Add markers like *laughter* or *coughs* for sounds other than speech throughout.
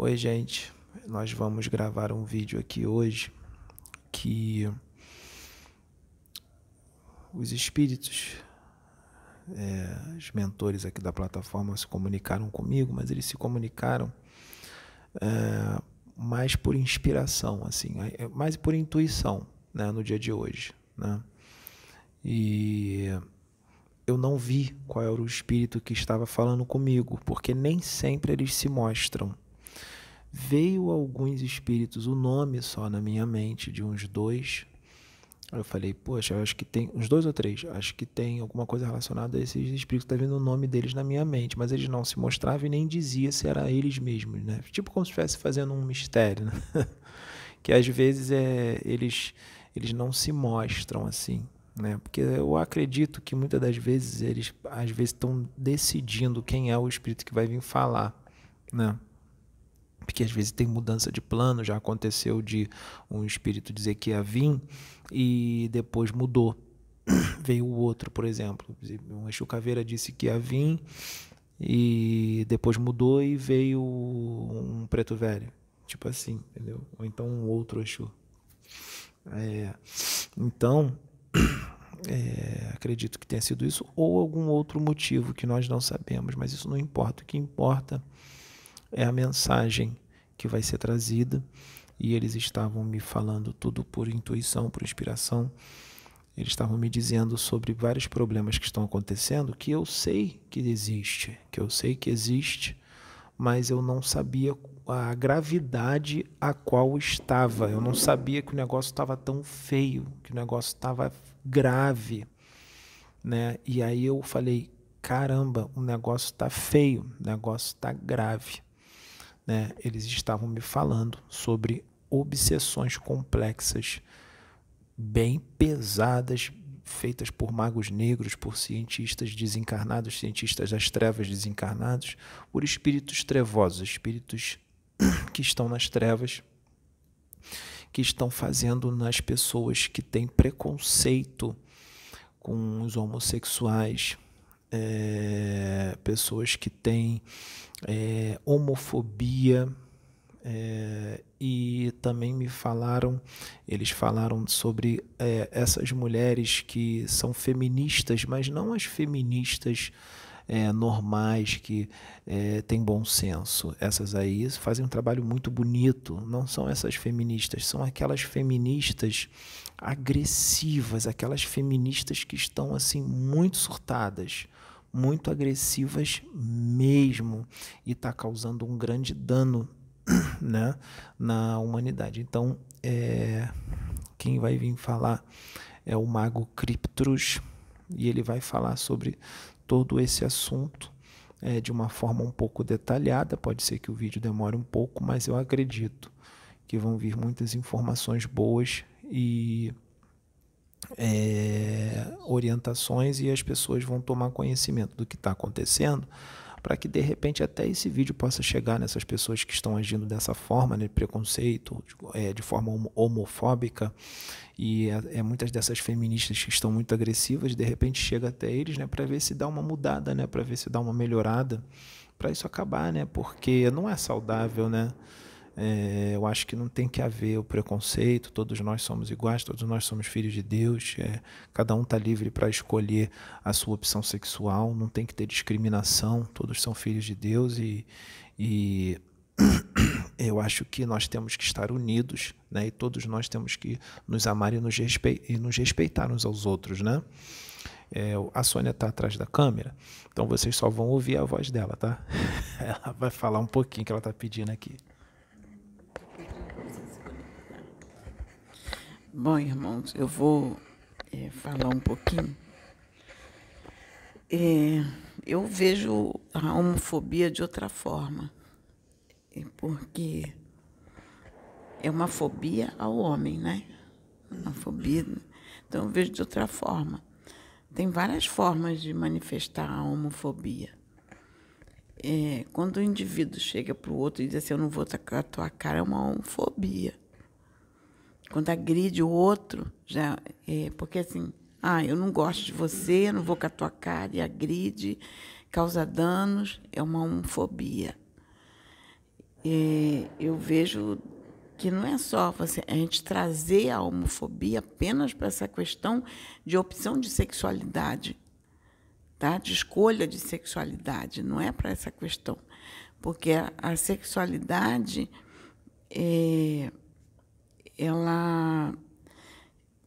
Oi, gente. Nós vamos gravar um vídeo aqui hoje que os espíritos, é, os mentores aqui da plataforma se comunicaram comigo, mas eles se comunicaram é, mais por inspiração, assim, é, mais por intuição, né, no dia de hoje, né? E eu não vi qual era o espírito que estava falando comigo, porque nem sempre eles se mostram. Veio alguns espíritos, o nome só na minha mente, de uns dois. Eu falei, poxa, eu acho que tem, uns dois ou três, acho que tem alguma coisa relacionada a esses espíritos, está vendo o nome deles na minha mente, mas eles não se mostravam e nem dizia se era eles mesmos, né? Tipo como se estivesse fazendo um mistério, né? *laughs* que às vezes é, eles, eles não se mostram assim né? Porque eu acredito que muitas das vezes eles às vezes estão decidindo quem é o espírito que vai vir falar, né? Porque às vezes tem mudança de plano, já aconteceu de um espírito dizer que ia vir e depois mudou. *clears throat* Veio o outro, por exemplo. Um Exu Caveira disse que ia vir e depois mudou e veio um preto velho. Tipo assim, entendeu? Ou então um outro Exu. É, então, *clears throat* é, acredito que tenha sido isso, ou algum outro motivo que nós não sabemos, mas isso não importa. O que importa é a mensagem que vai ser trazida, e eles estavam me falando tudo por intuição, por inspiração. Eles estavam me dizendo sobre vários problemas que estão acontecendo, que eu sei que existe, que eu sei que existe, mas eu não sabia a gravidade a qual estava. Eu não sabia que o negócio estava tão feio, que o negócio estava grave, né? E aí eu falei, caramba, o negócio está feio, o negócio está grave, né? Eles estavam me falando sobre obsessões complexas, bem pesadas, feitas por magos negros, por cientistas desencarnados, cientistas das trevas desencarnados, por espíritos trevosos, espíritos *clears throat* que estão nas trevas, que estão fazendo nas pessoas que têm preconceito com os homossexuais, é, pessoas que têm é, homofobia. É, e também me falaram, eles falaram sobre é, essas mulheres que são feministas, mas não as feministas é, normais, que é, têm bom senso. Essas aí fazem um trabalho muito bonito. Não são essas feministas, são aquelas feministas agressivas, aquelas feministas que estão assim muito surtadas, muito agressivas mesmo, e está causando um grande dano *clears throat* né, na humanidade. Então, é, quem vai vir falar é o mago Criptrus e ele vai falar sobre todo esse assunto é, de uma forma um pouco detalhada. Pode ser que o vídeo demore um pouco, mas eu acredito que vão vir muitas informações boas e é, orientações e as pessoas vão tomar conhecimento do que está acontecendo para que de repente até esse vídeo possa chegar nessas pessoas que estão agindo dessa forma, né, preconceito, de, é, de forma homofóbica, e é, é, muitas dessas feministas que estão muito agressivas, de repente chega até eles, né, para ver se dá uma mudada, né, para ver se dá uma melhorada, para isso acabar, né, porque não é saudável, né, é, eu acho que não tem que haver o preconceito, todos nós somos iguais, todos nós somos filhos de Deus, é, cada um está livre para escolher a sua opção sexual, não tem que ter discriminação, todos são filhos de Deus e, e *clears throat* eu acho que nós temos que estar unidos, né? E todos nós temos que nos amar e nos, respe e nos respeitar uns aos outros, né? É, a Sônia está atrás da câmera, então vocês só vão ouvir a voz dela, tá? *laughs* Ela vai falar um pouquinho que ela está pedindo aqui. Bom, irmãos, eu vou é, falar um pouquinho. É, eu vejo a homofobia de outra forma, é porque é uma fobia ao homem, né? Uma fobia. Então, eu vejo de outra forma. Tem várias formas de manifestar a homofobia. É, quando o indivíduo chega para o outro e diz assim: Eu não vou tacar a tua cara, é uma homofobia. Quando agride o outro, já é porque assim, ah, eu não gosto de você, não vou com a tua cara e agride, causa danos, é uma homofobia. é, eu vejo que não é só você, a gente trazer a homofobia apenas para essa questão de opção de sexualidade, tá? de escolha de sexualidade, não é para essa questão. Porque a, a sexualidade, é, ela,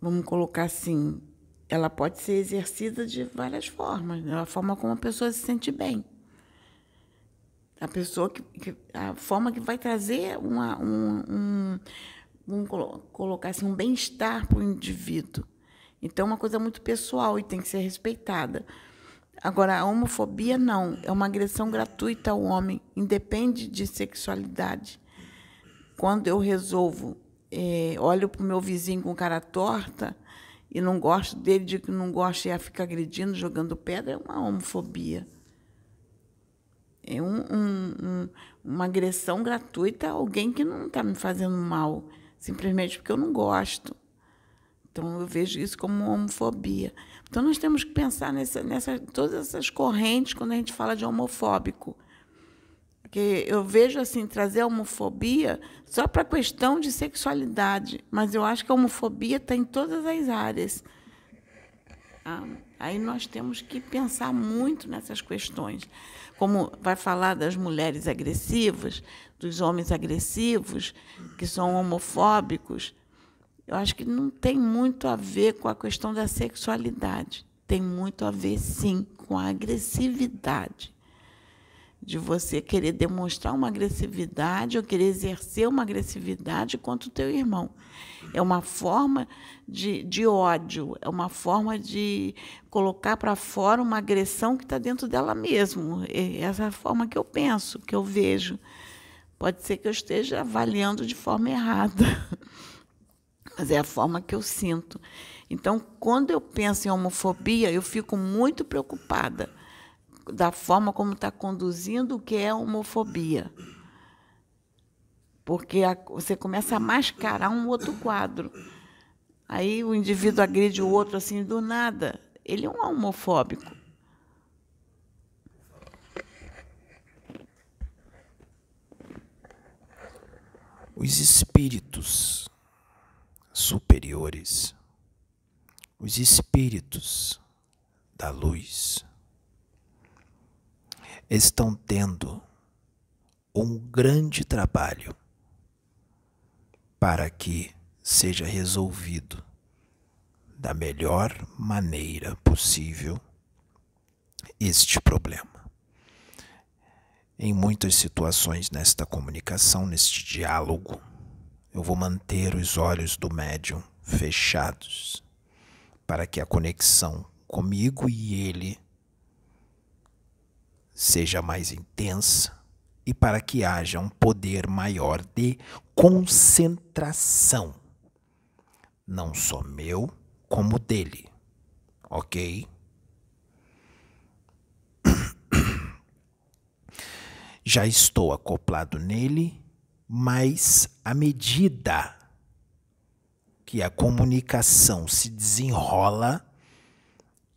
vamos colocar assim, ela pode ser exercida de várias formas, da forma como a pessoa se sente bem a pessoa que, que, a forma que vai trazer uma, um, um, um colocar assim, um bem-estar para o indivíduo. Então, é uma coisa muito pessoal e tem que ser respeitada. Agora, a homofobia não, é uma agressão gratuita ao homem, independe de sexualidade. Quando eu resolvo, é, olho para o meu vizinho com cara torta e não gosto dele, digo que não gosto e fica agredindo, jogando pedra, é uma homofobia. É um, um, um, uma agressão gratuita a alguém que não está me fazendo mal, simplesmente porque eu não gosto. Então, eu vejo isso como homofobia. Então, nós temos que pensar nessa, nessa todas essas correntes quando a gente fala de homofóbico. Porque eu vejo assim, trazer a homofobia só para a questão de sexualidade, mas eu acho que a homofobia está em todas as áreas. Ah, aí nós temos que pensar muito nessas questões como vai falar das mulheres agressivas, dos homens agressivos, que são homofóbicos, eu acho que não tem muito a ver com a questão da sexualidade. Tem muito a ver, sim, com a agressividade. De você querer demonstrar uma agressividade ou querer exercer uma agressividade contra o teu irmão. É uma forma de, de ódio, é uma forma de colocar para fora uma agressão que está dentro dela mesmo. Essa é a forma que eu penso, que eu vejo. Pode ser que eu esteja avaliando de forma errada, *laughs* mas é a forma que eu sinto. Então, quando eu penso em homofobia, eu fico muito preocupada da forma como está conduzindo o que é homofobia porque a, você começa a mascarar um outro quadro. Aí o indivíduo agride o outro assim do nada. Ele é um homofóbico. Os espíritos superiores, os espíritos da luz, estão tendo um grande trabalho para que seja resolvido da melhor maneira possível este problema. Em muitas situações nesta comunicação, neste diálogo, eu vou manter os olhos do médium fechados para que a conexão comigo e ele seja mais intensa e para que haja um poder maior de concentração, não só meu, como dele, ok? *coughs* Já estou acoplado nele, mas à medida que a comunicação se desenrola,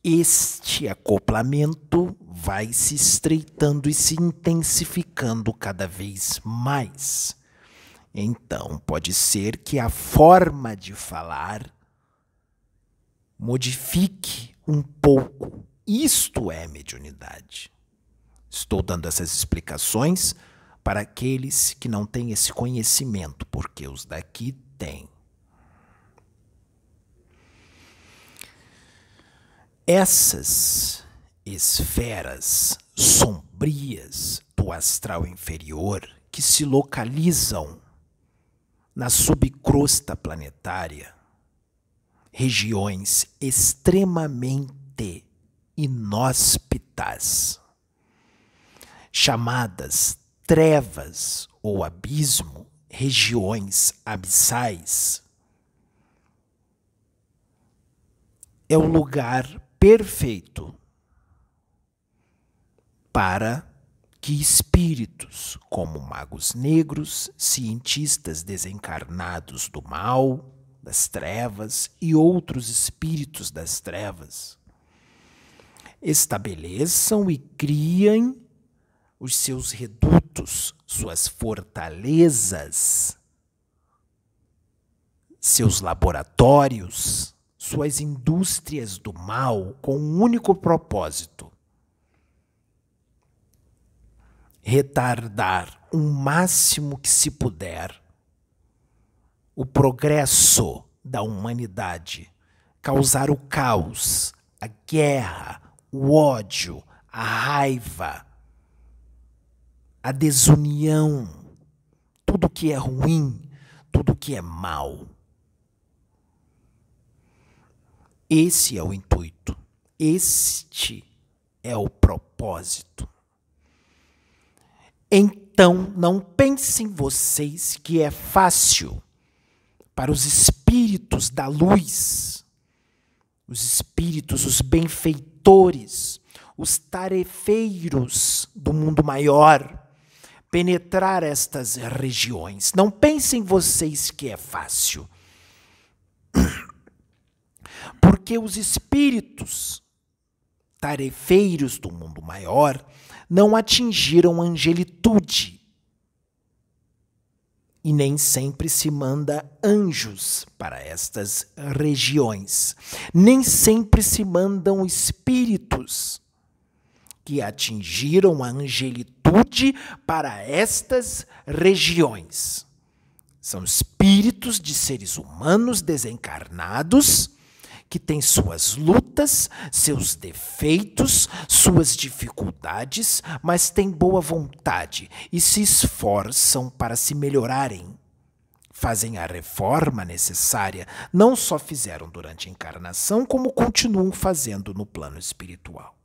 este acoplamento vai se estreitando e se intensificando cada vez mais. Então, pode ser que a forma de falar modifique um pouco. Isto é mediunidade. Estou dando essas explicações para aqueles que não têm esse conhecimento, porque os daqui têm. Essas esferas sombrias do astral inferior que se localizam na subcrosta planetária, regiões extremamente inóspitas, chamadas trevas ou abismo, regiões abissais, é o lugar perfeito para que espíritos, como magos negros, cientistas desencarnados do mal, das trevas e outros espíritos das trevas, estabeleçam e criem os seus redutos suas fortalezas, seus laboratórios, suas indústrias do mal com um único propósito: retardar o máximo que se puder o progresso da humanidade, causar o caos, a guerra, o ódio, a raiva, a desunião, tudo que é ruim, tudo que é mal. Esse é o intuito, este é o propósito. Então, não pensem vocês que é fácil para os espíritos da luz, os espíritos, os benfeitores, os tarefeiros do mundo maior, penetrar estas regiões. Não pensem vocês que é fácil. *clears throat* Porque os espíritos tarefeiros do mundo maior não atingiram angelitude e nem sempre se manda anjos para estas regiões. Nem sempre se mandam espíritos que atingiram a angelitude para estas regiões. São espíritos de seres humanos desencarnados que têm suas lutas, seus defeitos, suas dificuldades, mas têm boa vontade e se esforçam para se melhorarem. Fazem a reforma necessária, não só fizeram durante a encarnação, como continuam fazendo no plano espiritual.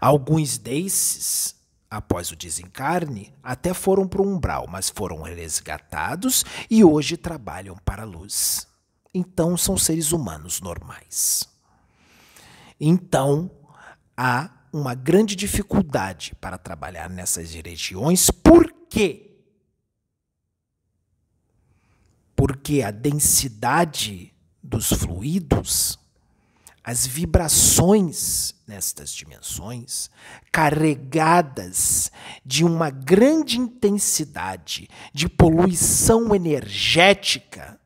Alguns desses após o desencarne, até foram para o umbral, mas foram resgatados e hoje trabalham para a luz então são seres humanos normais. Então, há uma grande dificuldade para trabalhar nessas regiões. Por quê? Porque a densidade dos fluidos, as vibrações nestas dimensões, carregadas de uma grande intensidade de poluição energética,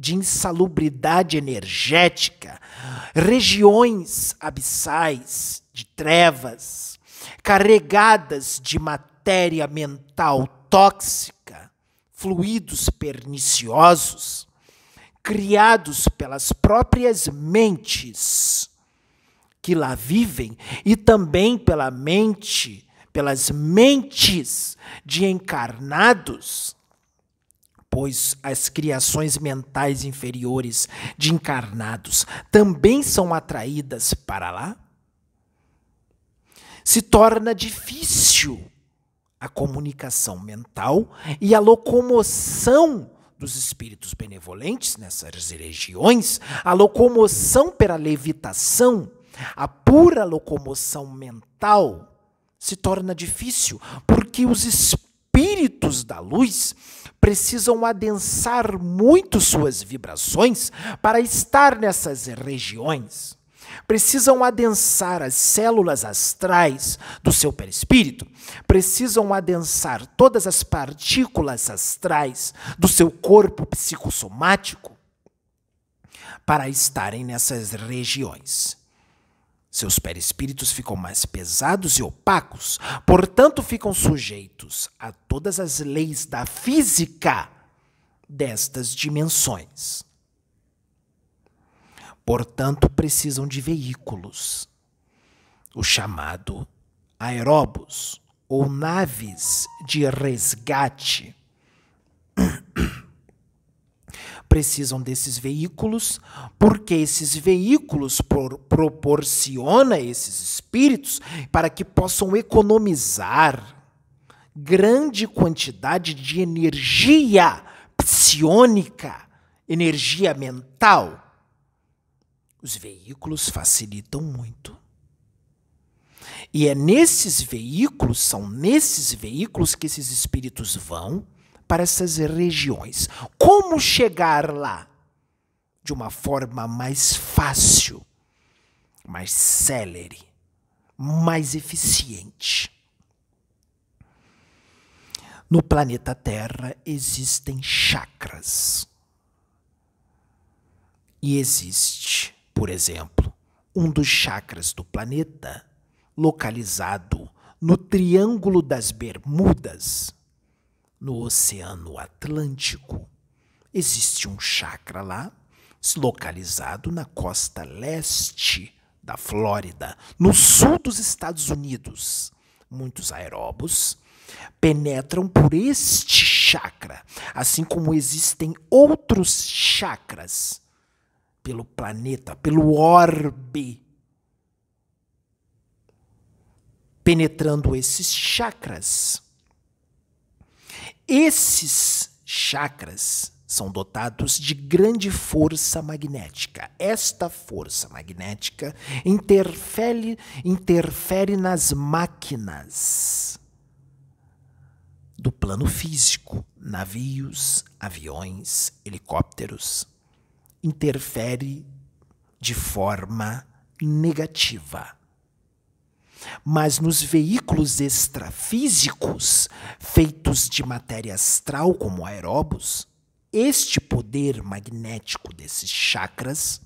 de insalubridade energética, regiões abissais de trevas, carregadas de matéria mental tóxica, fluidos perniciosos, criados pelas próprias mentes que lá vivem e também pela mente, pelas mentes de encarnados pois as criações mentais inferiores de encarnados também são atraídas para lá? Se torna difícil a comunicação mental e a locomoção dos espíritos benevolentes nessas regiões, a locomoção pela levitação, a pura locomoção mental se torna difícil, porque os espíritos da luz precisam adensar muito suas vibrações para estar nessas regiões. Precisam adensar as células astrais do seu perispírito, precisam adensar todas as partículas astrais do seu corpo psicossomático para estarem nessas regiões. Seus perispíritos ficam mais pesados e opacos, portanto, ficam sujeitos a todas as leis da física destas dimensões. Portanto, precisam de veículos, o chamado aeróbus ou naves de resgate precisam desses veículos, porque esses veículos por, proporciona esses espíritos para que possam economizar grande quantidade de energia psiônica, energia mental. Os veículos facilitam muito. E é nesses veículos, são nesses veículos que esses espíritos vão para essas regiões. Como chegar lá? De uma forma mais fácil, mais célere, mais eficiente. No planeta Terra existem chakras. E existe, por exemplo, um dos chakras do planeta localizado no Triângulo das Bermudas, no Oceano Atlântico. Existe um chakra lá, localizado na costa leste da Flórida, no sul dos Estados Unidos. Muitos aeróbos penetram por este chakra, assim como existem outros chakras pelo planeta, pelo orbe, penetrando esses chakras. Esses chakras são dotados de grande força magnética. Esta força magnética interfere, interfere nas máquinas do plano físico, navios, aviões, helicópteros. Interfere de forma negativa. Mas nos veículos extrafísicos, feitos de matéria astral, como aeróbos, este poder magnético desses chakras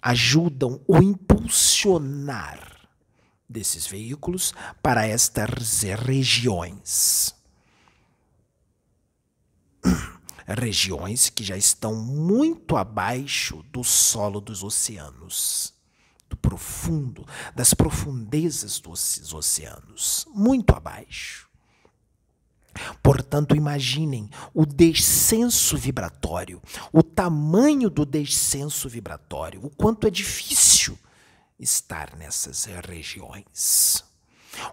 ajudam o impulsionar desses veículos para estas regiões. *clears throat* Regiões que já estão muito abaixo do solo dos oceanos, do profundo, das profundezas dos oceanos, muito abaixo. Portanto, imaginem o descenso vibratório, o tamanho do descenso vibratório, o quanto é difícil estar nessas regiões.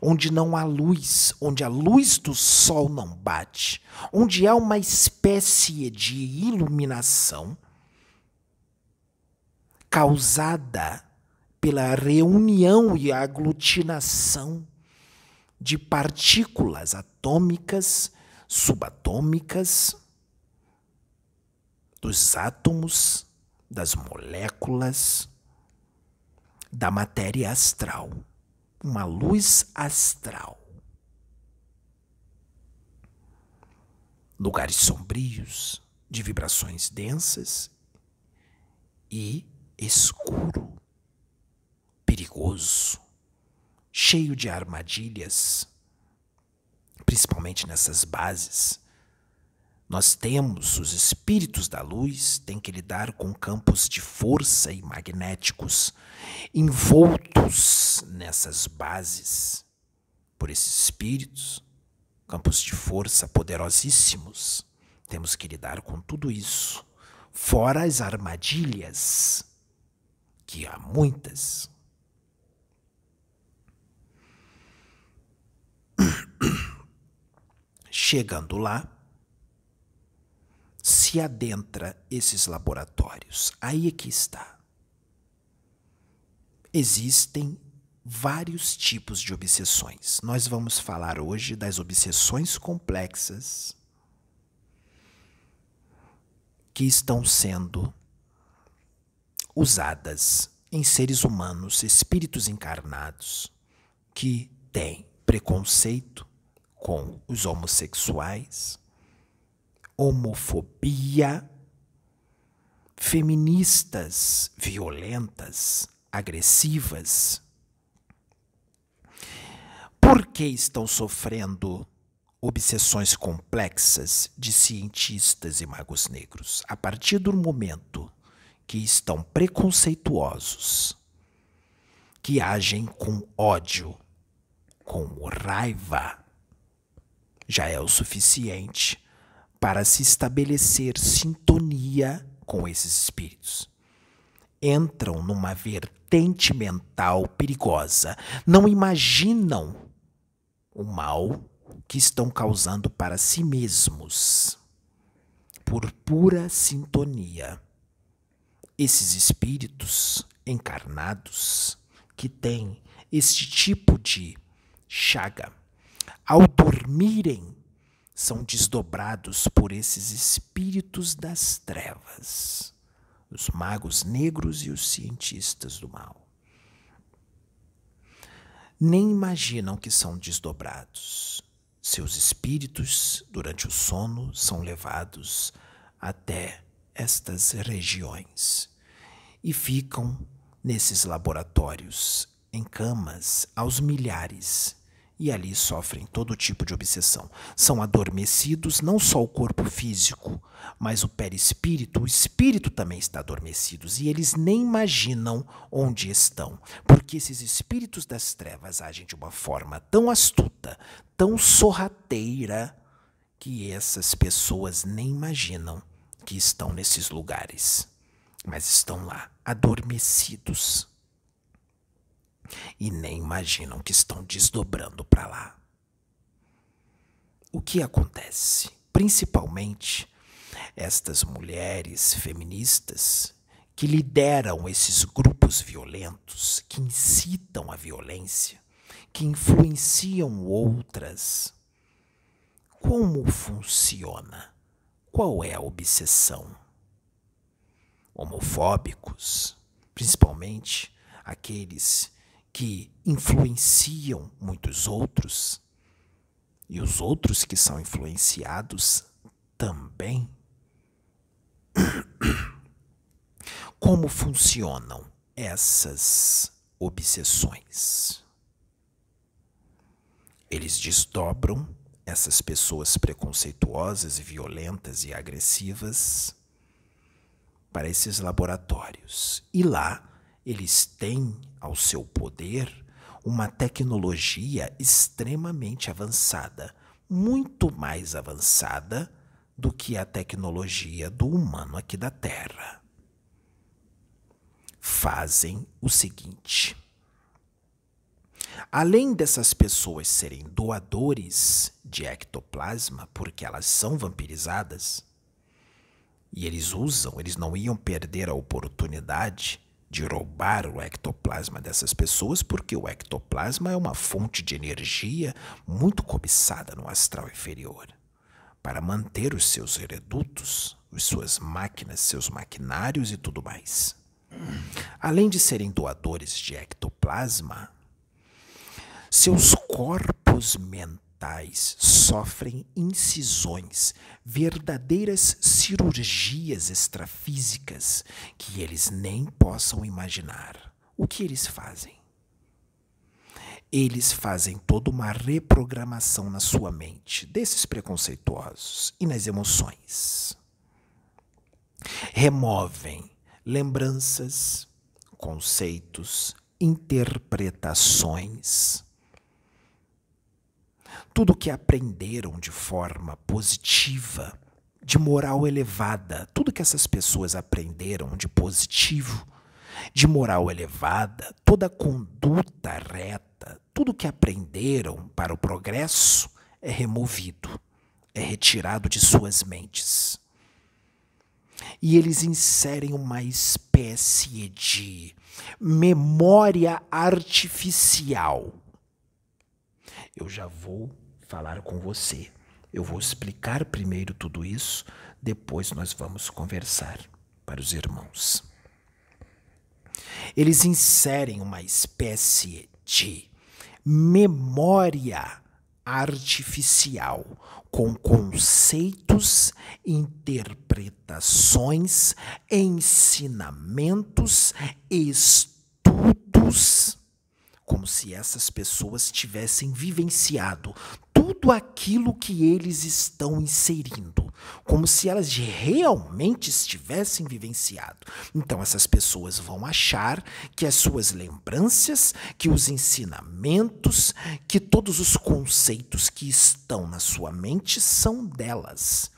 Onde não há luz, onde a luz do sol não bate, onde há uma espécie de iluminação causada pela reunião e aglutinação de partículas atômicas, subatômicas, dos átomos, das moléculas, da matéria astral, uma luz astral. Lugares sombrios, de vibrações densas e escuro, perigoso cheio de armadilhas, principalmente nessas bases. Nós temos os espíritos da luz, têm que lidar com campos de força e magnéticos envoltos nessas bases por esses espíritos, campos de força poderosíssimos. Temos que lidar com tudo isso, fora as armadilhas, que há muitas. Chegando lá, se adentra esses laboratórios. Aí é que está. Existem vários tipos de obsessões. Nós vamos falar hoje das obsessões complexas que estão sendo usadas em seres humanos, espíritos encarnados, que têm preconceito com os homossexuais, homofobia, feministas violentas, agressivas. Por que estão sofrendo obsessões complexas de cientistas e magos negros? A partir do momento que estão preconceituosos, que agem com ódio, com raiva, já é o suficiente para se estabelecer sintonia com esses espíritos. Entram numa vertente mental perigosa, não imaginam o mal que estão causando para si mesmos, por pura sintonia. Esses espíritos encarnados que têm este tipo de chaga. Ao dormirem, são desdobrados por esses espíritos das trevas, os magos negros e os cientistas do mal. Nem imaginam que são desdobrados. seus espíritos, durante o sono, são levados até estas regiões e ficam nesses laboratórios, em camas, aos milhares, e ali sofrem todo tipo de obsessão. São adormecidos não só o corpo físico, mas o perispírito, o espírito também está adormecido, e eles nem imaginam onde estão, porque esses espíritos das trevas agem de uma forma tão astuta, tão sorrateira, que essas pessoas nem imaginam que estão nesses lugares, mas estão lá, adormecidos e nem imaginam que estão desdobrando para lá. O que acontece? Principalmente estas mulheres feministas que lideram esses grupos violentos, que incitam a violência, que influenciam outras. Como funciona? Qual é a obsessão? Homofóbicos, principalmente aqueles que influenciam muitos outros e os outros que são influenciados também. *coughs* Como funcionam essas obsessões? Eles desdobram essas pessoas preconceituosas violentas e agressivas para esses laboratórios. E lá eles têm ao seu poder uma tecnologia extremamente avançada, muito mais avançada do que a tecnologia do humano aqui da Terra. Fazem o seguinte: além dessas pessoas serem doadores de ectoplasma, porque elas são vampirizadas, e eles usam, eles não iam perder a oportunidade de roubar o ectoplasma dessas pessoas, porque o ectoplasma é uma fonte de energia muito cobiçada no astral inferior. Para manter os seus redutos, as suas máquinas, seus maquinários e tudo mais. Além de serem doadores de ectoplasma, seus corpos mentais mortais sofrem incisões, verdadeiras cirurgias extrafísicas que eles nem possam imaginar. O que eles fazem? Eles fazem toda uma reprogramação na sua mente desses preconceituosos e nas emoções. Removem lembranças, conceitos, interpretações tudo que aprenderam de forma positiva, de moral elevada, tudo que essas pessoas aprenderam de positivo, de moral elevada, toda conduta reta, tudo que aprenderam para o progresso é removido, é retirado de suas mentes. E eles inserem uma espécie de memória artificial eu já vou falar com você. Eu vou explicar primeiro tudo isso, depois nós vamos conversar para os irmãos. Eles inserem uma espécie de memória artificial com conceitos, interpretações, ensinamentos, estudos como se essas pessoas tivessem vivenciado tudo aquilo que eles estão inserindo, como se elas realmente estivessem vivenciado. Então essas pessoas vão achar que as suas lembranças, que os ensinamentos, que todos os conceitos que estão na sua mente são delas,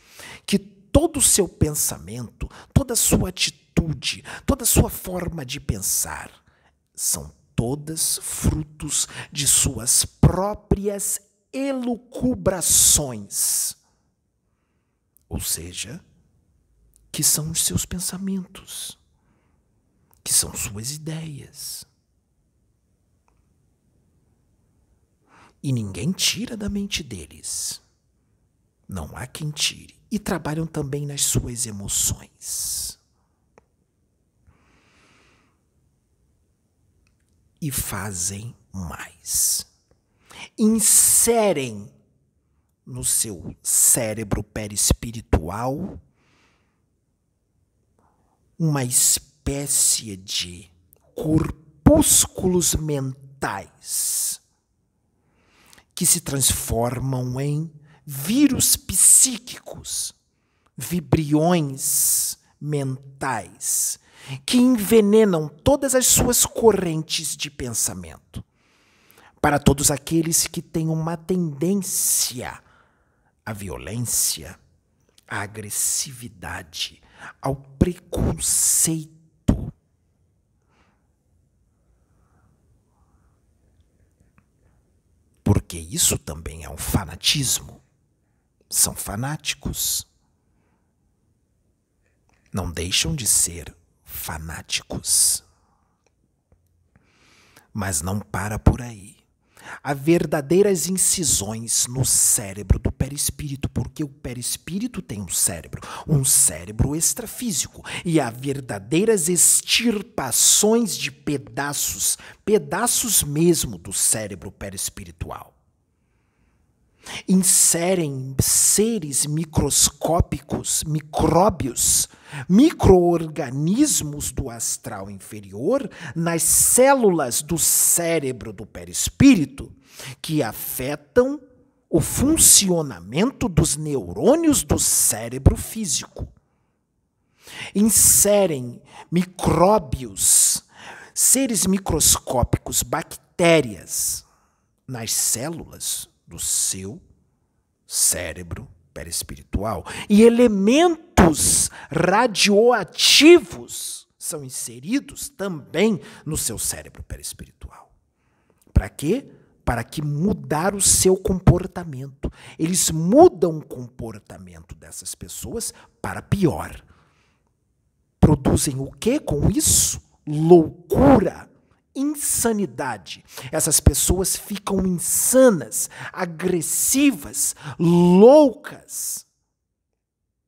que todo o seu pensamento, toda a sua atitude, toda a sua forma de pensar são todas frutos de suas próprias elucubrações. Ou seja, que são os seus pensamentos, que são suas ideias. E ninguém tira da mente deles. Não há quem tire. E trabalham também nas suas emoções. E fazem mais. Inserem no seu cérebro perispiritual uma espécie de corpúsculos mentais que se transformam em vírus psíquicos, vibriões mentais, que envenenam todas as suas correntes de pensamento. Para todos aqueles que têm uma tendência à violência, à agressividade, ao preconceito. Porque isso também é um fanatismo. São fanáticos. Não deixam de ser fanáticos. Mas não para por aí a verdadeiras incisões no cérebro do perispírito, porque o perispírito tem um cérebro, um cérebro extrafísico, e há verdadeiras extirpações de pedaços, pedaços mesmo do cérebro perispiritual inserem seres microscópicos, micróbios, microorganismos do astral inferior nas células do cérebro do perispírito que afetam o funcionamento dos neurônios do cérebro físico. Inserem micróbios, seres microscópicos, bactérias nas células do seu cérebro perispiritual. E elementos radioativos são inseridos também no seu cérebro perispiritual. Para quê? Para que mudar o seu comportamento. Eles mudam o comportamento dessas pessoas para pior. Produzem o que com isso? Loucura insanidade. Essas pessoas ficam insanas, agressivas, loucas.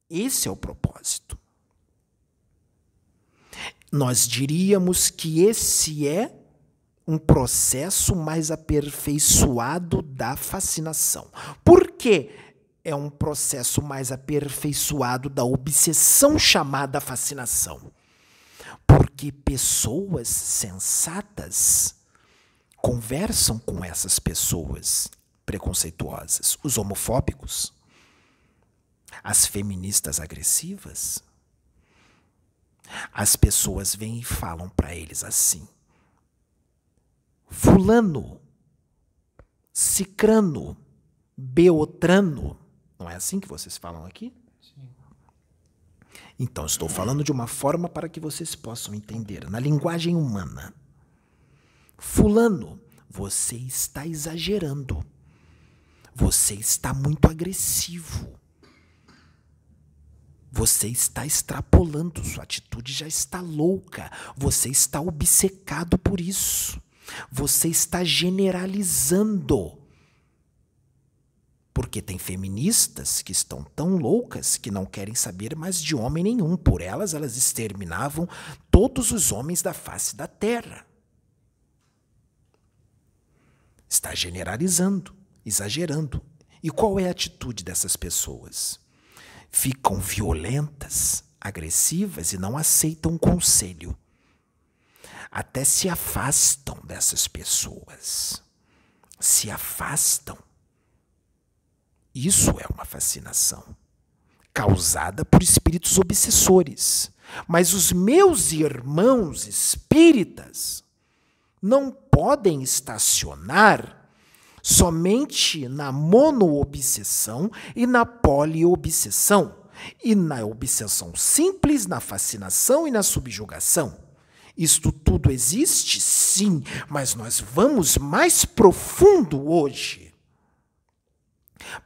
Esse é o propósito. Nós diríamos que esse é um processo mais aperfeiçoado da fascinação. Por que é um processo mais aperfeiçoado da obsessão chamada fascinação? Porque pessoas sensatas conversam com essas pessoas preconceituosas, os homofóbicos, as feministas agressivas. As pessoas vêm e falam para eles assim: Fulano, Cicrano, Beotrano. Não é assim que vocês falam aqui? Então, estou falando de uma forma para que vocês possam entender, na linguagem humana. Fulano, você está exagerando. Você está muito agressivo. Você está extrapolando, sua atitude já está louca. Você está obcecado por isso. Você está generalizando. Porque tem feministas que estão tão loucas que não querem saber mais de homem nenhum. Por elas, elas exterminavam todos os homens da face da terra. Está generalizando, exagerando. E qual é a atitude dessas pessoas? Ficam violentas, agressivas e não aceitam conselho. Até se afastam dessas pessoas. Se afastam isso é uma fascinação causada por espíritos obsessores. Mas os meus irmãos espíritas não podem estacionar somente na monoobsessão e na poliobsessão, e na obsessão simples, na fascinação e na subjugação. Isto tudo existe? Sim, mas nós vamos mais profundo hoje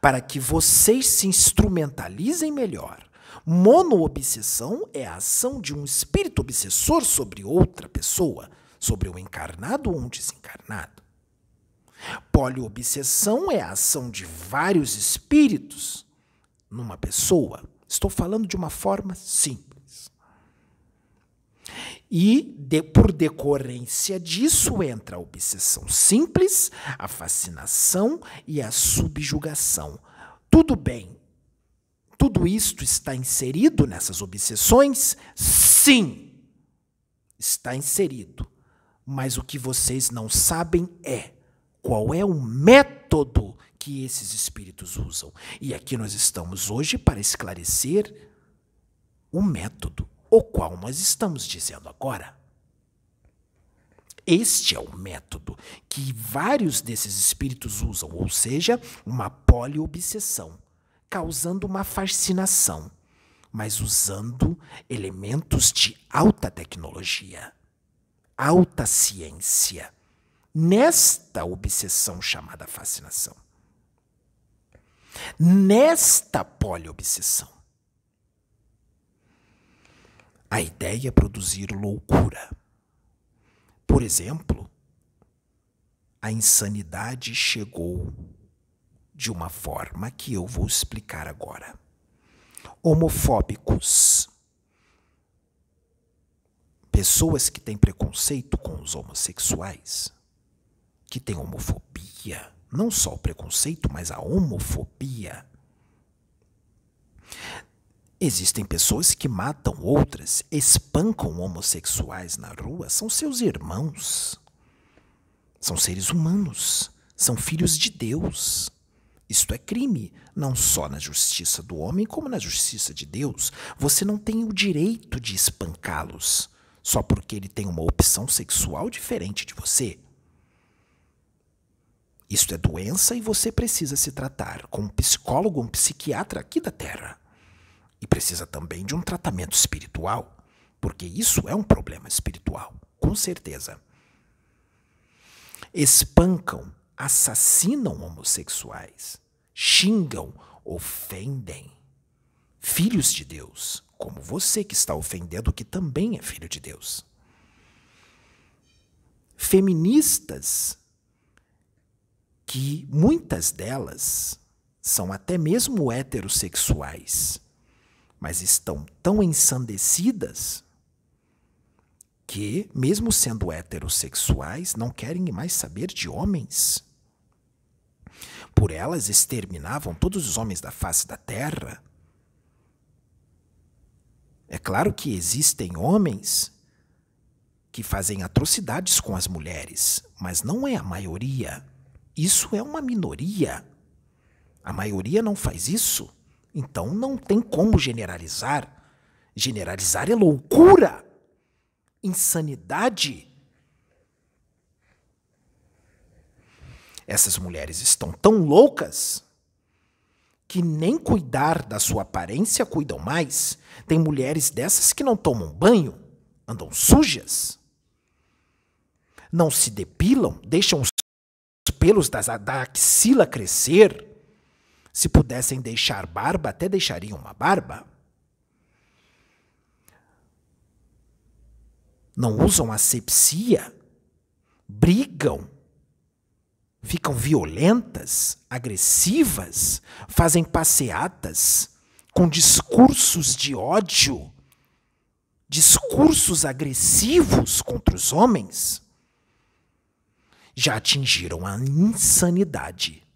para que vocês se instrumentalizem melhor. Monoobsessão é a ação de um espírito obsessor sobre outra pessoa, sobre um encarnado ou um desencarnado. Poliobsessão é a ação de vários espíritos numa pessoa. Estou falando de uma forma simples. E, de, por decorrência disso, entra a obsessão simples, a fascinação e a subjugação. tudo bem. Tudo isto está inserido nessas obsessões? Sim, está inserido. Mas o que vocês não sabem é qual é o método que esses espíritos usam. E aqui nós estamos hoje para esclarecer o método, o qual nós estamos dizendo agora. Este é o método que vários desses espíritos usam, ou seja, uma poliobsessão, causando uma fascinação, mas usando elementos de alta tecnologia, alta ciência, nesta obsessão chamada fascinação. Nesta poliobsessão. A ideia é produzir loucura por exemplo, a insanidade chegou de uma forma que eu vou explicar agora. Homofóbicos. Pessoas que têm preconceito com os homossexuais, que têm homofobia, não só o preconceito, mas a homofobia. Existem pessoas que matam outras, espancam homossexuais na rua, são seus irmãos. São seres humanos, são filhos de Deus. Isto é crime, não só na justiça do homem, como na justiça de Deus. Você não tem o direito de espancá-los só porque ele tem uma opção sexual diferente de você. Isto é doença e você precisa se tratar com um psicólogo, um psiquiatra aqui da Terra. E precisa também de um tratamento espiritual, porque isso é um problema espiritual, com certeza. Espancam, assassinam homossexuais, xingam, ofendem. Filhos de Deus, como você que está ofendendo, que também é filho de Deus. Feministas, que muitas delas são até mesmo heterossexuais mas estão tão ensandecidas que, mesmo sendo heterossexuais, não querem mais saber de homens. Por elas exterminavam todos os homens da face da terra. É claro que existem homens que fazem atrocidades com as mulheres, mas não é a maioria. Isso é uma minoria. A maioria não faz isso. Então não tem como generalizar. Generalizar é loucura, insanidade. Essas mulheres estão tão loucas que nem cuidar da sua aparência cuidam mais. Tem mulheres dessas que não tomam banho, andam sujas, não se depilam, deixam os pelos da, da axila crescer se pudessem deixar barba, até deixariam uma barba. Não usam asepsia, brigam, ficam violentas, agressivas, fazem passeatas? Com discursos de ódio, discursos agressivos contra os homens. Já atingiram a insanidade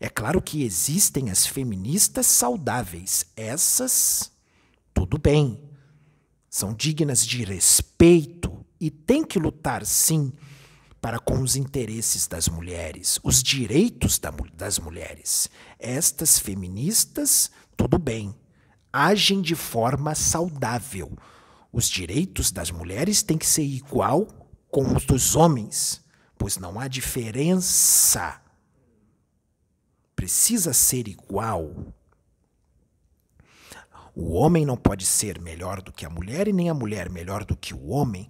é claro que existem as feministas saudáveis. Essas, tudo bem. São dignas de respeito e têm que lutar, sim, para com os interesses das mulheres, os direitos das mulheres. Estas feministas, tudo bem, agem de forma saudável. Os direitos das mulheres têm que ser igual com os dos homens, pois não há diferença precisa ser igual. O homem não pode ser melhor do que a mulher e nem a mulher melhor do que o homem.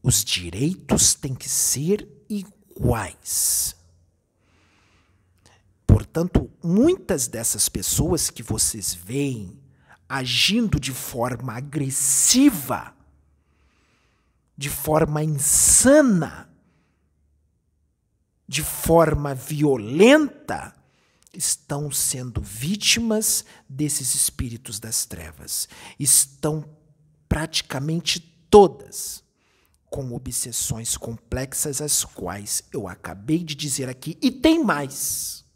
Os direitos têm que ser iguais. Portanto, muitas dessas pessoas que vocês veem agindo de forma agressiva, de forma insana, de forma violenta, estão sendo vítimas desses espíritos das trevas. Estão praticamente todas com obsessões complexas, as quais eu acabei de dizer aqui, e tem mais.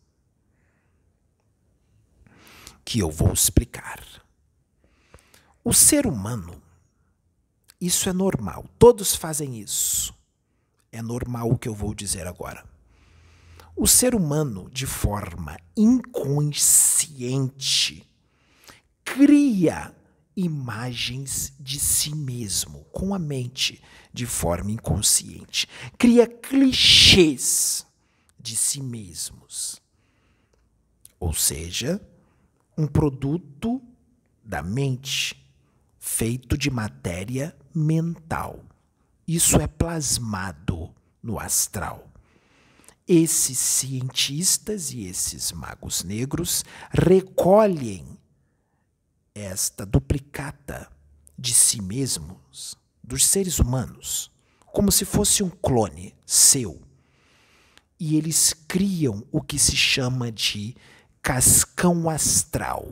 que eu vou explicar. O ser humano, isso é normal, todos fazem isso. É normal o que eu vou dizer agora. O ser humano, de forma inconsciente, cria imagens de si mesmo com a mente de forma inconsciente. Cria clichês de si mesmos. Ou seja, um produto da mente feito de matéria mental. Isso é plasmado no astral. Esses cientistas e esses magos negros recolhem esta duplicata de si mesmos, dos seres humanos, como se fosse um clone seu. E eles criam o que se chama de cascão astral,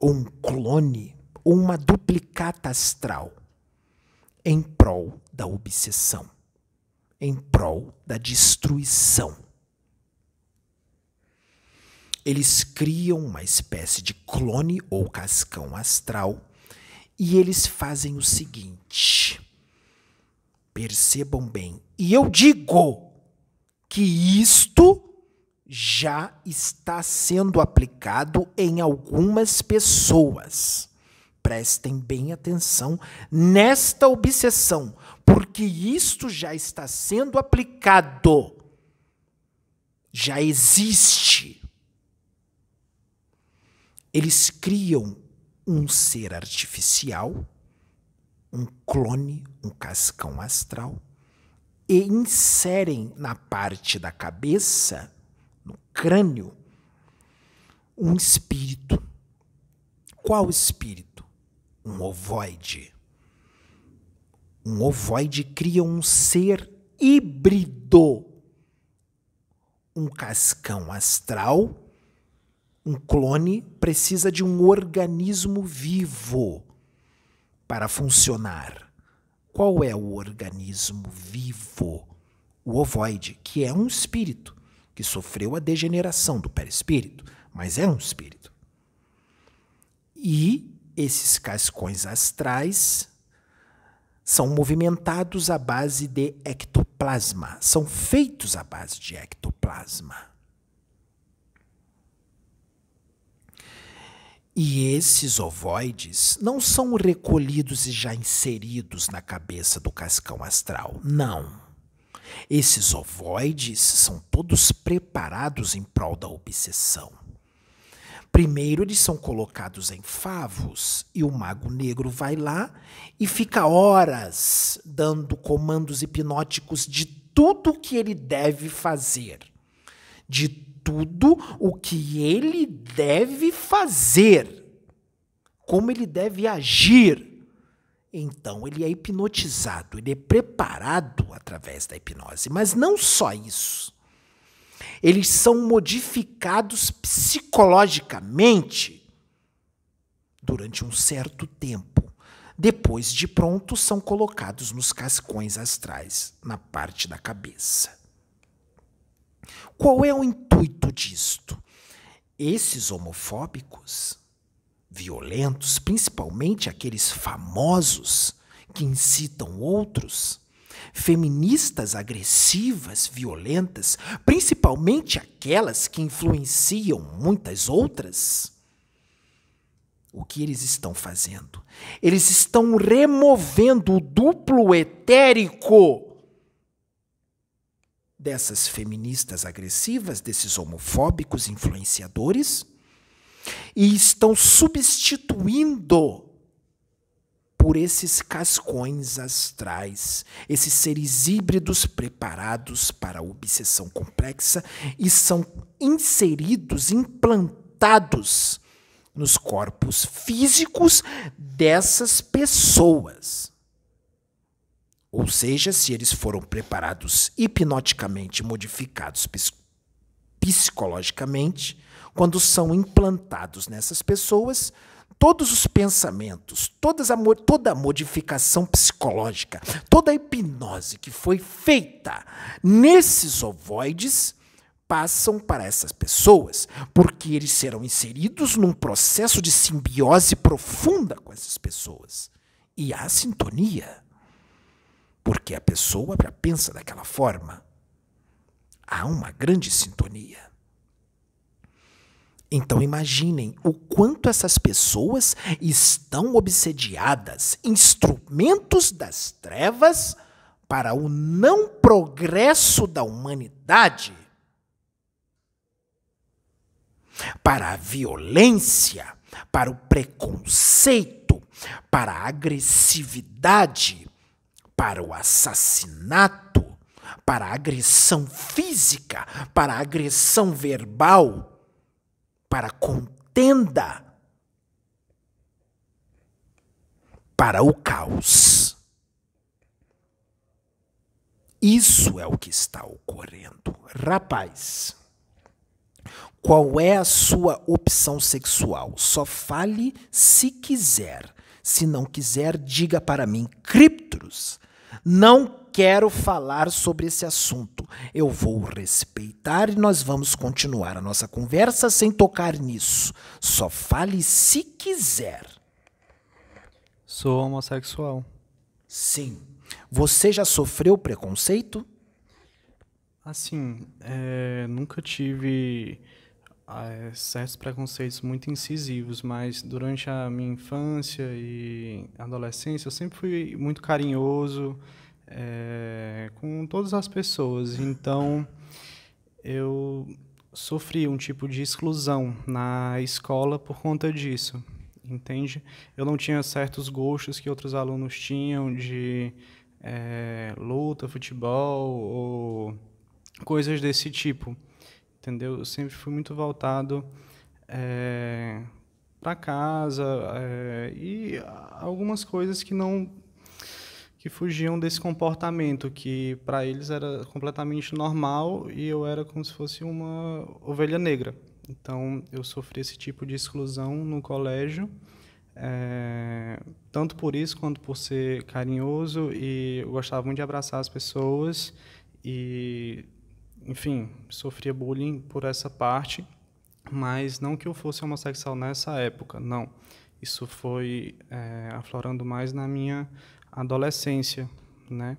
ou um clone, ou uma duplicata astral, em prol da obsessão, em prol da destruição. Eles criam uma espécie de clone ou cascão astral e eles fazem o seguinte. Percebam bem, e eu digo que isto já está sendo aplicado em algumas pessoas. Prestem bem atenção nesta obsessão, porque isto já está sendo aplicado. Já existe. Eles criam um ser artificial, um clone, um cascão astral, e inserem na parte da cabeça no crânio um espírito. Qual espírito? Um ovoide. Um ovoide cria um ser híbrido. Um cascão astral, um clone, precisa de um organismo vivo para funcionar. Qual é o organismo vivo? O ovoide, que é um espírito que sofreu a degeneração do perispírito, mas é um espírito. E esses cascões astrais são movimentados à base de ectoplasma, são feitos à base de ectoplasma. E esses ovoides não são recolhidos e já inseridos na cabeça do cascão astral. Não. Esses ovoides são todos preparados em prol da obsessão. Primeiro, eles são colocados em favos e o mago negro vai lá e fica horas dando comandos hipnóticos de tudo o que ele deve fazer, de tudo o que ele deve fazer, como ele deve agir então, ele é hipnotizado, ele é preparado através da hipnose. Mas não só isso. Eles são modificados psicologicamente durante um certo tempo. Depois de pronto, são colocados nos cascões astrais, na parte da cabeça. Qual é o intuito disto? Esses homofóbicos violentos, principalmente aqueles famosos que incitam outros, feministas agressivas, violentas, principalmente aquelas que influenciam muitas outras. O que eles estão fazendo? Eles estão removendo o duplo etérico dessas feministas agressivas, desses homofóbicos influenciadores e estão substituindo por esses cascões astrais, esses seres híbridos preparados para a obsessão complexa e são inseridos, implantados nos corpos físicos dessas pessoas. Ou seja, se eles foram preparados hipnoticamente, modificados psicologicamente, quando são implantados nessas pessoas, todos os pensamentos, todas a, toda a modificação psicológica, toda a hipnose que foi feita nesses ovoides passam para essas pessoas, porque eles serão inseridos num processo de simbiose profunda com essas pessoas. E há sintonia, porque a pessoa pensa daquela forma. Há uma grande sintonia. Então imaginem o quanto essas pessoas estão obsediadas, instrumentos das trevas para o não progresso da humanidade, para a violência, para o preconceito, para a agressividade, para o assassinato, para a agressão física, para a agressão verbal para contenda, para o caos. Isso é o que está ocorrendo. Rapaz, qual é a sua opção sexual? Só fale se quiser. Se não quiser, diga para mim, Criptros. Não quero falar sobre esse assunto. Eu vou respeitar e nós vamos continuar a nossa conversa sem tocar nisso. Só fale se quiser. Sou homossexual. Sim. Você já sofreu preconceito? Assim, é, nunca tive é, certos preconceitos muito incisivos, mas durante a minha infância e adolescência eu sempre fui muito carinhoso, é, com todas as pessoas. Então, eu sofri um tipo de exclusão na escola por conta disso, entende? Eu não tinha certos gostos que outros alunos tinham de é, luta, futebol ou coisas desse tipo, entendeu? Eu sempre fui muito voltado é, para casa é, e algumas coisas que não que fugiam desse comportamento que para eles era completamente normal e eu era como se fosse uma ovelha negra. Então eu sofri esse tipo de exclusão no colégio, é, tanto por isso quanto por ser carinhoso e eu gostava muito de abraçar as pessoas e, enfim, sofria bullying por essa parte, mas não que eu fosse homossexual nessa época, não. Isso foi é, aflorando mais na minha adolescência, né?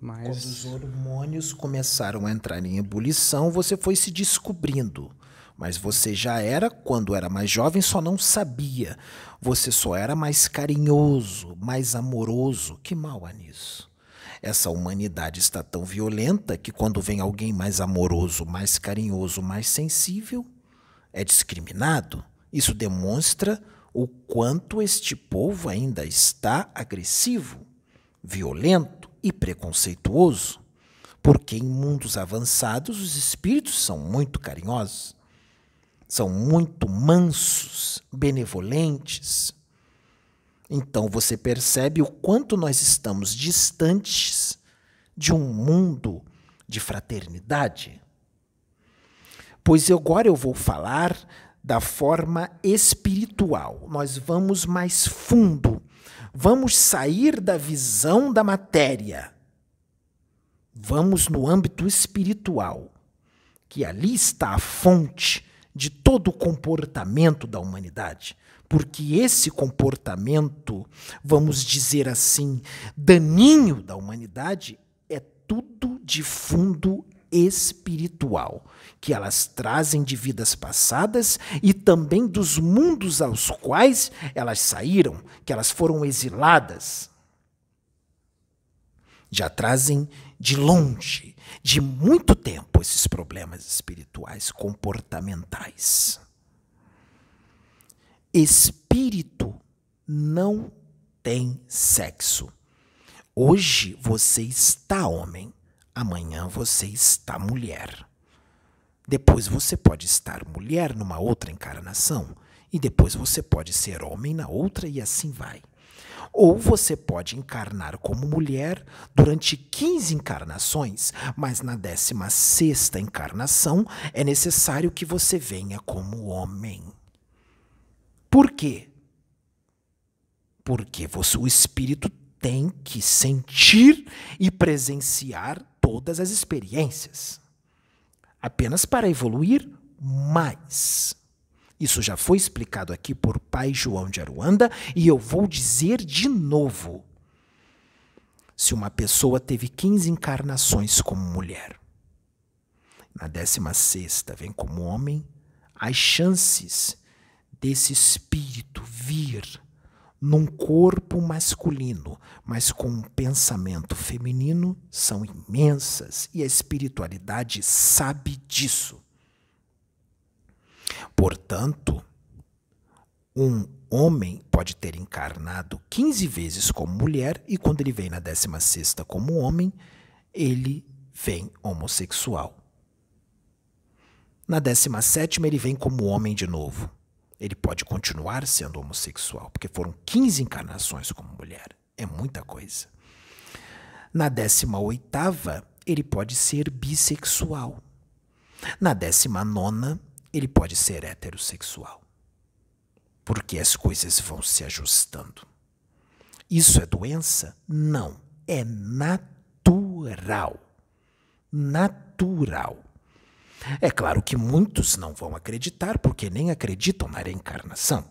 Mas... Quando os hormônios começaram a entrar em ebulição, você foi se descobrindo. Mas você já era, quando era mais jovem, só não sabia. Você só era mais carinhoso, mais amoroso. Que mal há nisso? Essa humanidade está tão violenta que quando vem alguém mais amoroso, mais carinhoso, mais sensível, é discriminado. Isso demonstra o quanto este povo ainda está agressivo, violento e preconceituoso, porque em mundos avançados os espíritos são muito carinhosos, são muito mansos, benevolentes. Então você percebe o quanto nós estamos distantes de um mundo de fraternidade. Pois agora eu vou falar da forma espiritual. Nós vamos mais fundo. Vamos sair da visão da matéria. Vamos no âmbito espiritual, que ali está a fonte de todo o comportamento da humanidade. Porque esse comportamento, vamos dizer assim, daninho da humanidade, é tudo de fundo espiritual, que elas trazem de vidas passadas e também dos mundos aos quais elas saíram, que elas foram exiladas. Já trazem de longe, de muito tempo, esses problemas espirituais, comportamentais. Espírito não tem sexo. Hoje você está homem amanhã você está mulher. Depois você pode estar mulher numa outra encarnação, e depois você pode ser homem na outra, e assim vai. Ou você pode encarnar como mulher durante 15 encarnações, mas na 16 encarnação é necessário que você venha como homem. Por quê? Porque você, o espírito tem que sentir e presenciar todas as experiências. apenas para evoluir mais. Isso já foi explicado aqui por Pai João de Aruanda e eu vou dizer de novo. Se uma pessoa teve 15 encarnações como mulher, na 16 vem como homem, as chances desse espírito vir num corpo masculino, mas com um pensamento feminino, são imensas e a espiritualidade sabe disso. Portanto, um homem pode ter encarnado 15 vezes como mulher e quando ele vem na 16 como homem, ele vem homossexual. Na 17 ele vem como homem de novo ele pode continuar sendo homossexual, porque foram 15 encarnações como mulher. É muita coisa. Na 18, ele pode ser bissexual. Na 19, ele pode ser heterossexual. Porque as coisas vão se ajustando. Isso é doença? Não. É natural. Natural. É claro que muitos não vão acreditar porque nem acreditam na reencarnação.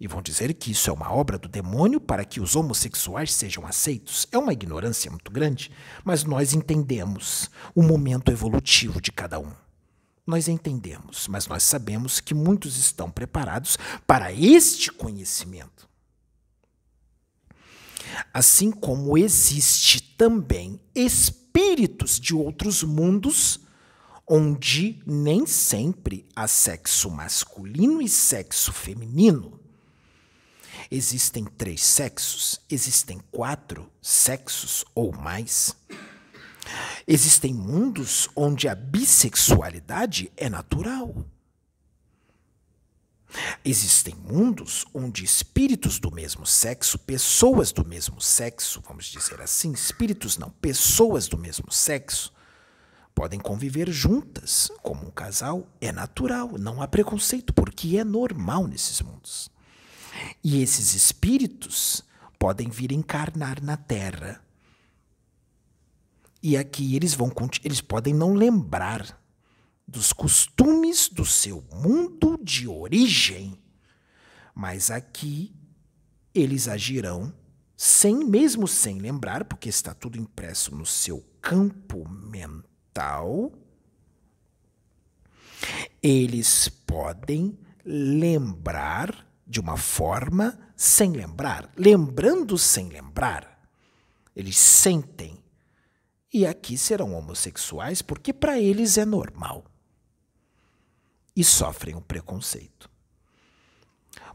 E vão dizer que isso é uma obra do demônio para que os homossexuais sejam aceitos. É uma ignorância muito grande, mas nós entendemos o momento evolutivo de cada um. Nós entendemos, mas nós sabemos que muitos estão preparados para este conhecimento. Assim como existe também espíritos de outros mundos onde nem sempre há sexo masculino e sexo feminino. Existem três sexos, existem quatro sexos ou mais. Existem mundos onde a bissexualidade é natural. Existem mundos onde espíritos do mesmo sexo, pessoas do mesmo sexo, vamos dizer assim, espíritos não, pessoas do mesmo sexo, podem conviver juntas como um casal, é natural, não há preconceito, porque é normal nesses mundos. E esses espíritos podem vir encarnar na Terra. E aqui eles vão eles podem não lembrar dos costumes do seu mundo de origem, mas aqui eles agirão sem mesmo sem lembrar, porque está tudo impresso no seu campo mental tal, eles podem lembrar de uma forma sem lembrar, lembrando sem lembrar. Eles sentem. E aqui serão homossexuais porque para eles é normal. E sofrem o preconceito.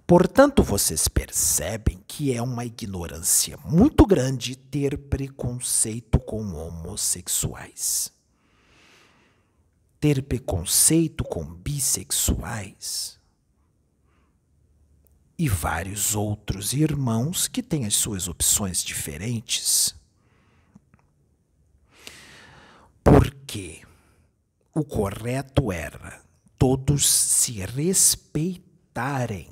Portanto, vocês percebem que é uma ignorância muito grande ter preconceito com homossexuais ter preconceito com bissexuais e vários outros irmãos que têm as suas opções diferentes. Porque o correto era todos se respeitarem,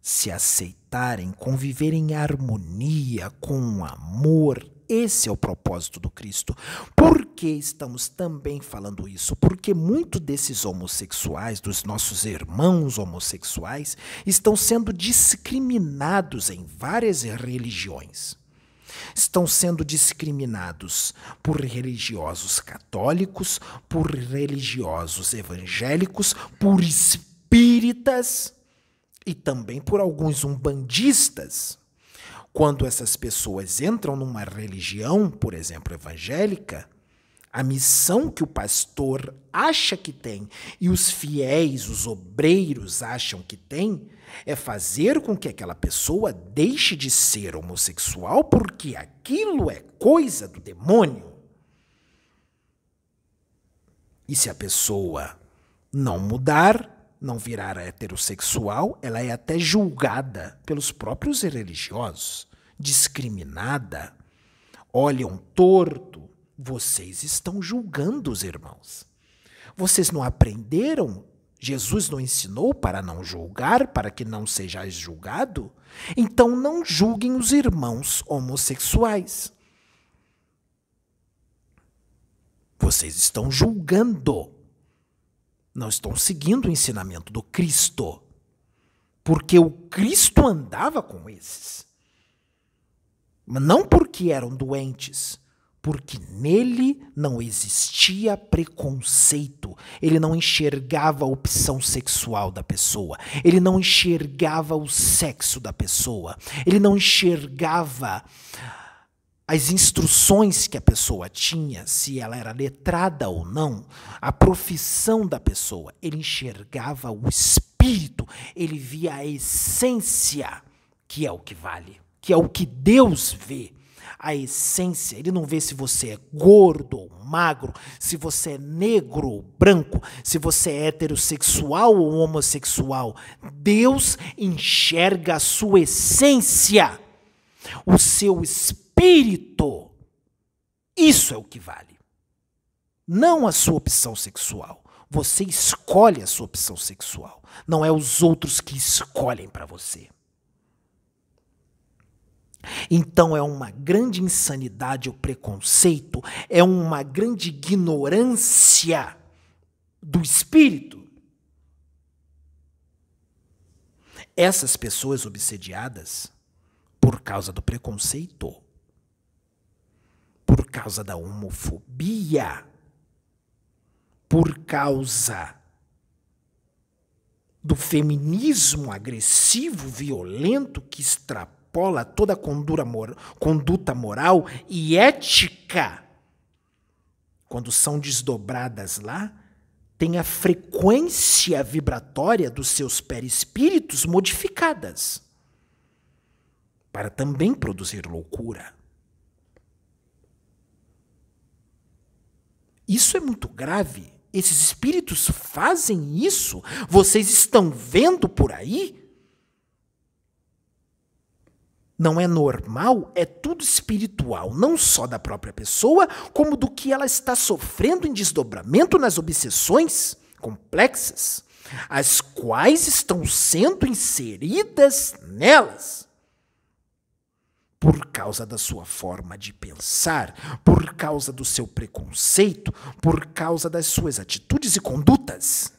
se aceitarem, conviverem em harmonia, com amor, esse é o propósito do Cristo. Por que estamos também falando isso? Porque muitos desses homossexuais, dos nossos irmãos homossexuais, estão sendo discriminados em várias religiões. Estão sendo discriminados por religiosos católicos, por religiosos evangélicos, por espíritas e também por alguns umbandistas. Quando essas pessoas entram numa religião, por exemplo, evangélica, a missão que o pastor acha que tem e os fiéis, os obreiros acham que tem, é fazer com que aquela pessoa deixe de ser homossexual porque aquilo é coisa do demônio. E se a pessoa não mudar, não virar heterossexual, ela é até julgada pelos próprios religiosos, discriminada, olham torto. Vocês estão julgando os irmãos. Vocês não aprenderam? Jesus não ensinou para não julgar, para que não sejais julgado? Então não julguem os irmãos homossexuais. Vocês estão julgando Não estão seguindo o ensinamento do Cristo. Porque o Cristo andava com esses. Mas não porque eram doentes, porque nele não existia preconceito. Ele não enxergava a opção sexual da pessoa. Ele não enxergava o sexo da pessoa. Ele não enxergava as instruções que a pessoa tinha, se ela era letrada ou não, a profissão da pessoa. Ele enxergava o espírito, ele via a essência, que é o que vale, que é o que Deus vê a essência. Ele não vê se você é gordo ou magro, se você é negro ou branco, se você é heterossexual ou homossexual. Deus enxerga a sua essência, o seu espírito. Isso é o que vale. Não a sua opção sexual. Você escolhe a sua opção sexual. Não é os outros que escolhem para você. Então é uma grande insanidade o preconceito, é uma grande ignorância do espírito. Essas pessoas obsediadas por causa do preconceito, por causa da homofobia, por causa do feminismo agressivo, violento que extrapola toda conduta moral e ética, quando são desdobradas lá, tem a frequência vibratória dos seus perispíritos modificadas para também produzir loucura. Isso é muito grave. Esses espíritos fazem isso. Vocês estão vendo por aí? não é normal, é tudo espiritual, não só da própria pessoa, como do que ela está sofrendo em desdobramento nas obsessões complexas, as quais estão sendo inseridas nelas. Por causa da sua forma de pensar, por causa do seu preconceito, por causa das suas atitudes e condutas.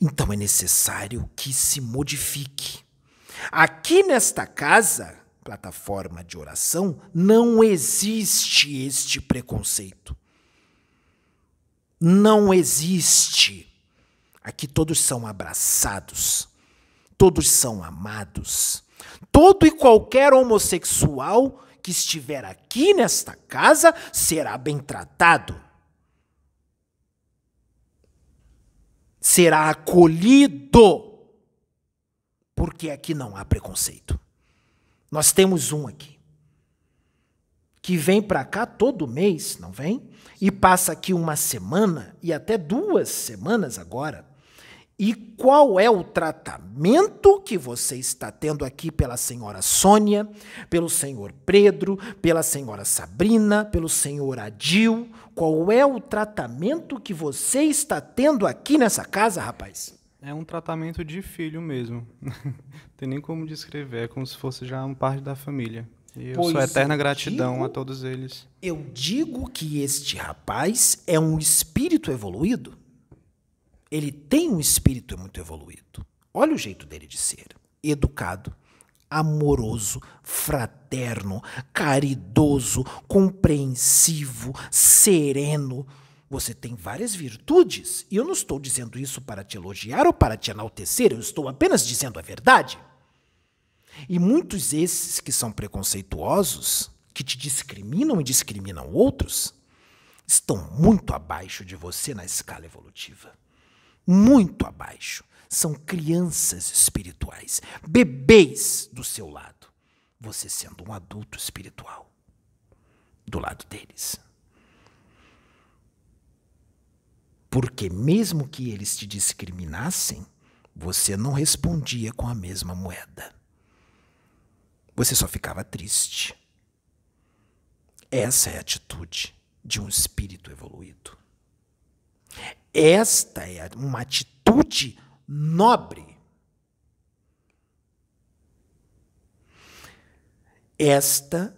Então é necessário que se modifique. Aqui nesta casa, plataforma de oração, não existe este preconceito. Não existe. Aqui todos são abraçados, todos são amados. Todo e qualquer homossexual que estiver aqui nesta casa será bem tratado será acolhido, porque aqui não há preconceito. Nós temos um aqui que vem para cá todo mês, não vem? E passa aqui uma semana e até duas semanas agora. E qual é o tratamento que você está tendo aqui pela senhora Sônia, pelo senhor Pedro, pela senhora Sabrina, pelo senhor Adil? Qual é o tratamento que você está tendo aqui nessa casa, rapaz? É um tratamento de filho mesmo. *laughs* Tem nem como descrever, é como se fosse já uma parte da família. E eu pois sou eterna gratidão digo, a todos eles. Eu digo que este rapaz é um espírito evoluído. Ele tem um espírito muito evoluído. Olha o jeito dele de ser: educado, amoroso, fraterno, caridoso, compreensivo, sereno. Você tem várias virtudes, e eu não estou dizendo isso para te elogiar ou para te enaltecer, eu estou apenas dizendo a verdade. E muitos esses que são preconceituosos, que te discriminam e discriminam outros, estão muito abaixo de você na escala evolutiva. Muito abaixo são crianças espirituais, bebês do seu lado. Você sendo um adulto espiritual do lado deles. Porque, mesmo que eles te discriminassem, você não respondia com a mesma moeda. Você só ficava triste. Essa é a atitude de um espírito evoluído. Esta é uma atitude nobre. Esta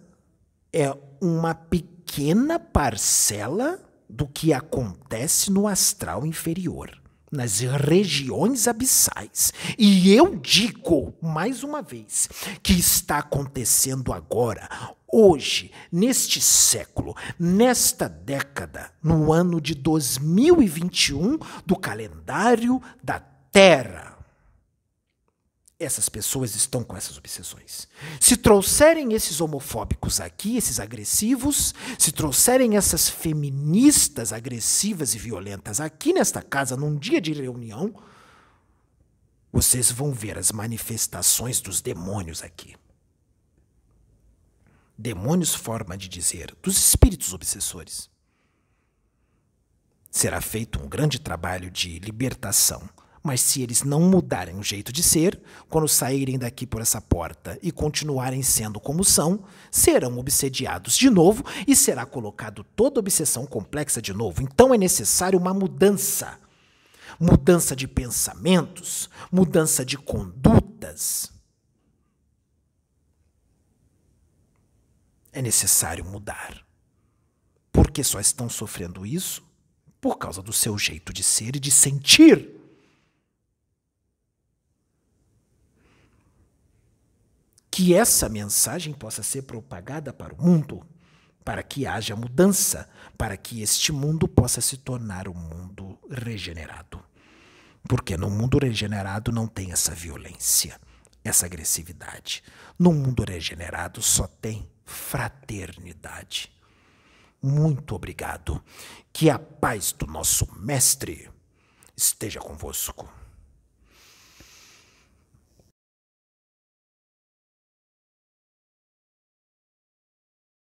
é uma pequena parcela do que acontece no astral inferior, nas regiões abissais. E eu digo, mais uma vez, que está acontecendo agora, hoje, neste século, nesta década, no ano de 2021 do calendário da Terra essas pessoas estão com essas obsessões. Se trouxerem esses homofóbicos aqui, esses agressivos, se trouxerem essas feministas agressivas e violentas aqui nesta casa num dia de reunião, vocês vão ver as manifestações dos demônios aqui. Demônios, forma de dizer, dos espíritos obsessores. Será feito um grande trabalho de libertação mas se eles não mudarem o jeito de ser, quando saírem daqui por essa porta e continuarem sendo como são, serão obsediados de novo e será colocado toda obsessão complexa de novo. Então é necessário uma mudança. Mudança de pensamentos, mudança de condutas. É necessário mudar. Porque só estão sofrendo isso por causa do seu jeito de ser e de sentir. que essa mensagem possa ser propagada para o mundo, para que haja mudança, para que este mundo possa se tornar um mundo regenerado. Porque no mundo regenerado não tem essa violência, essa agressividade. No mundo regenerado só tem fraternidade. Muito obrigado. Que a paz do nosso Mestre esteja convosco.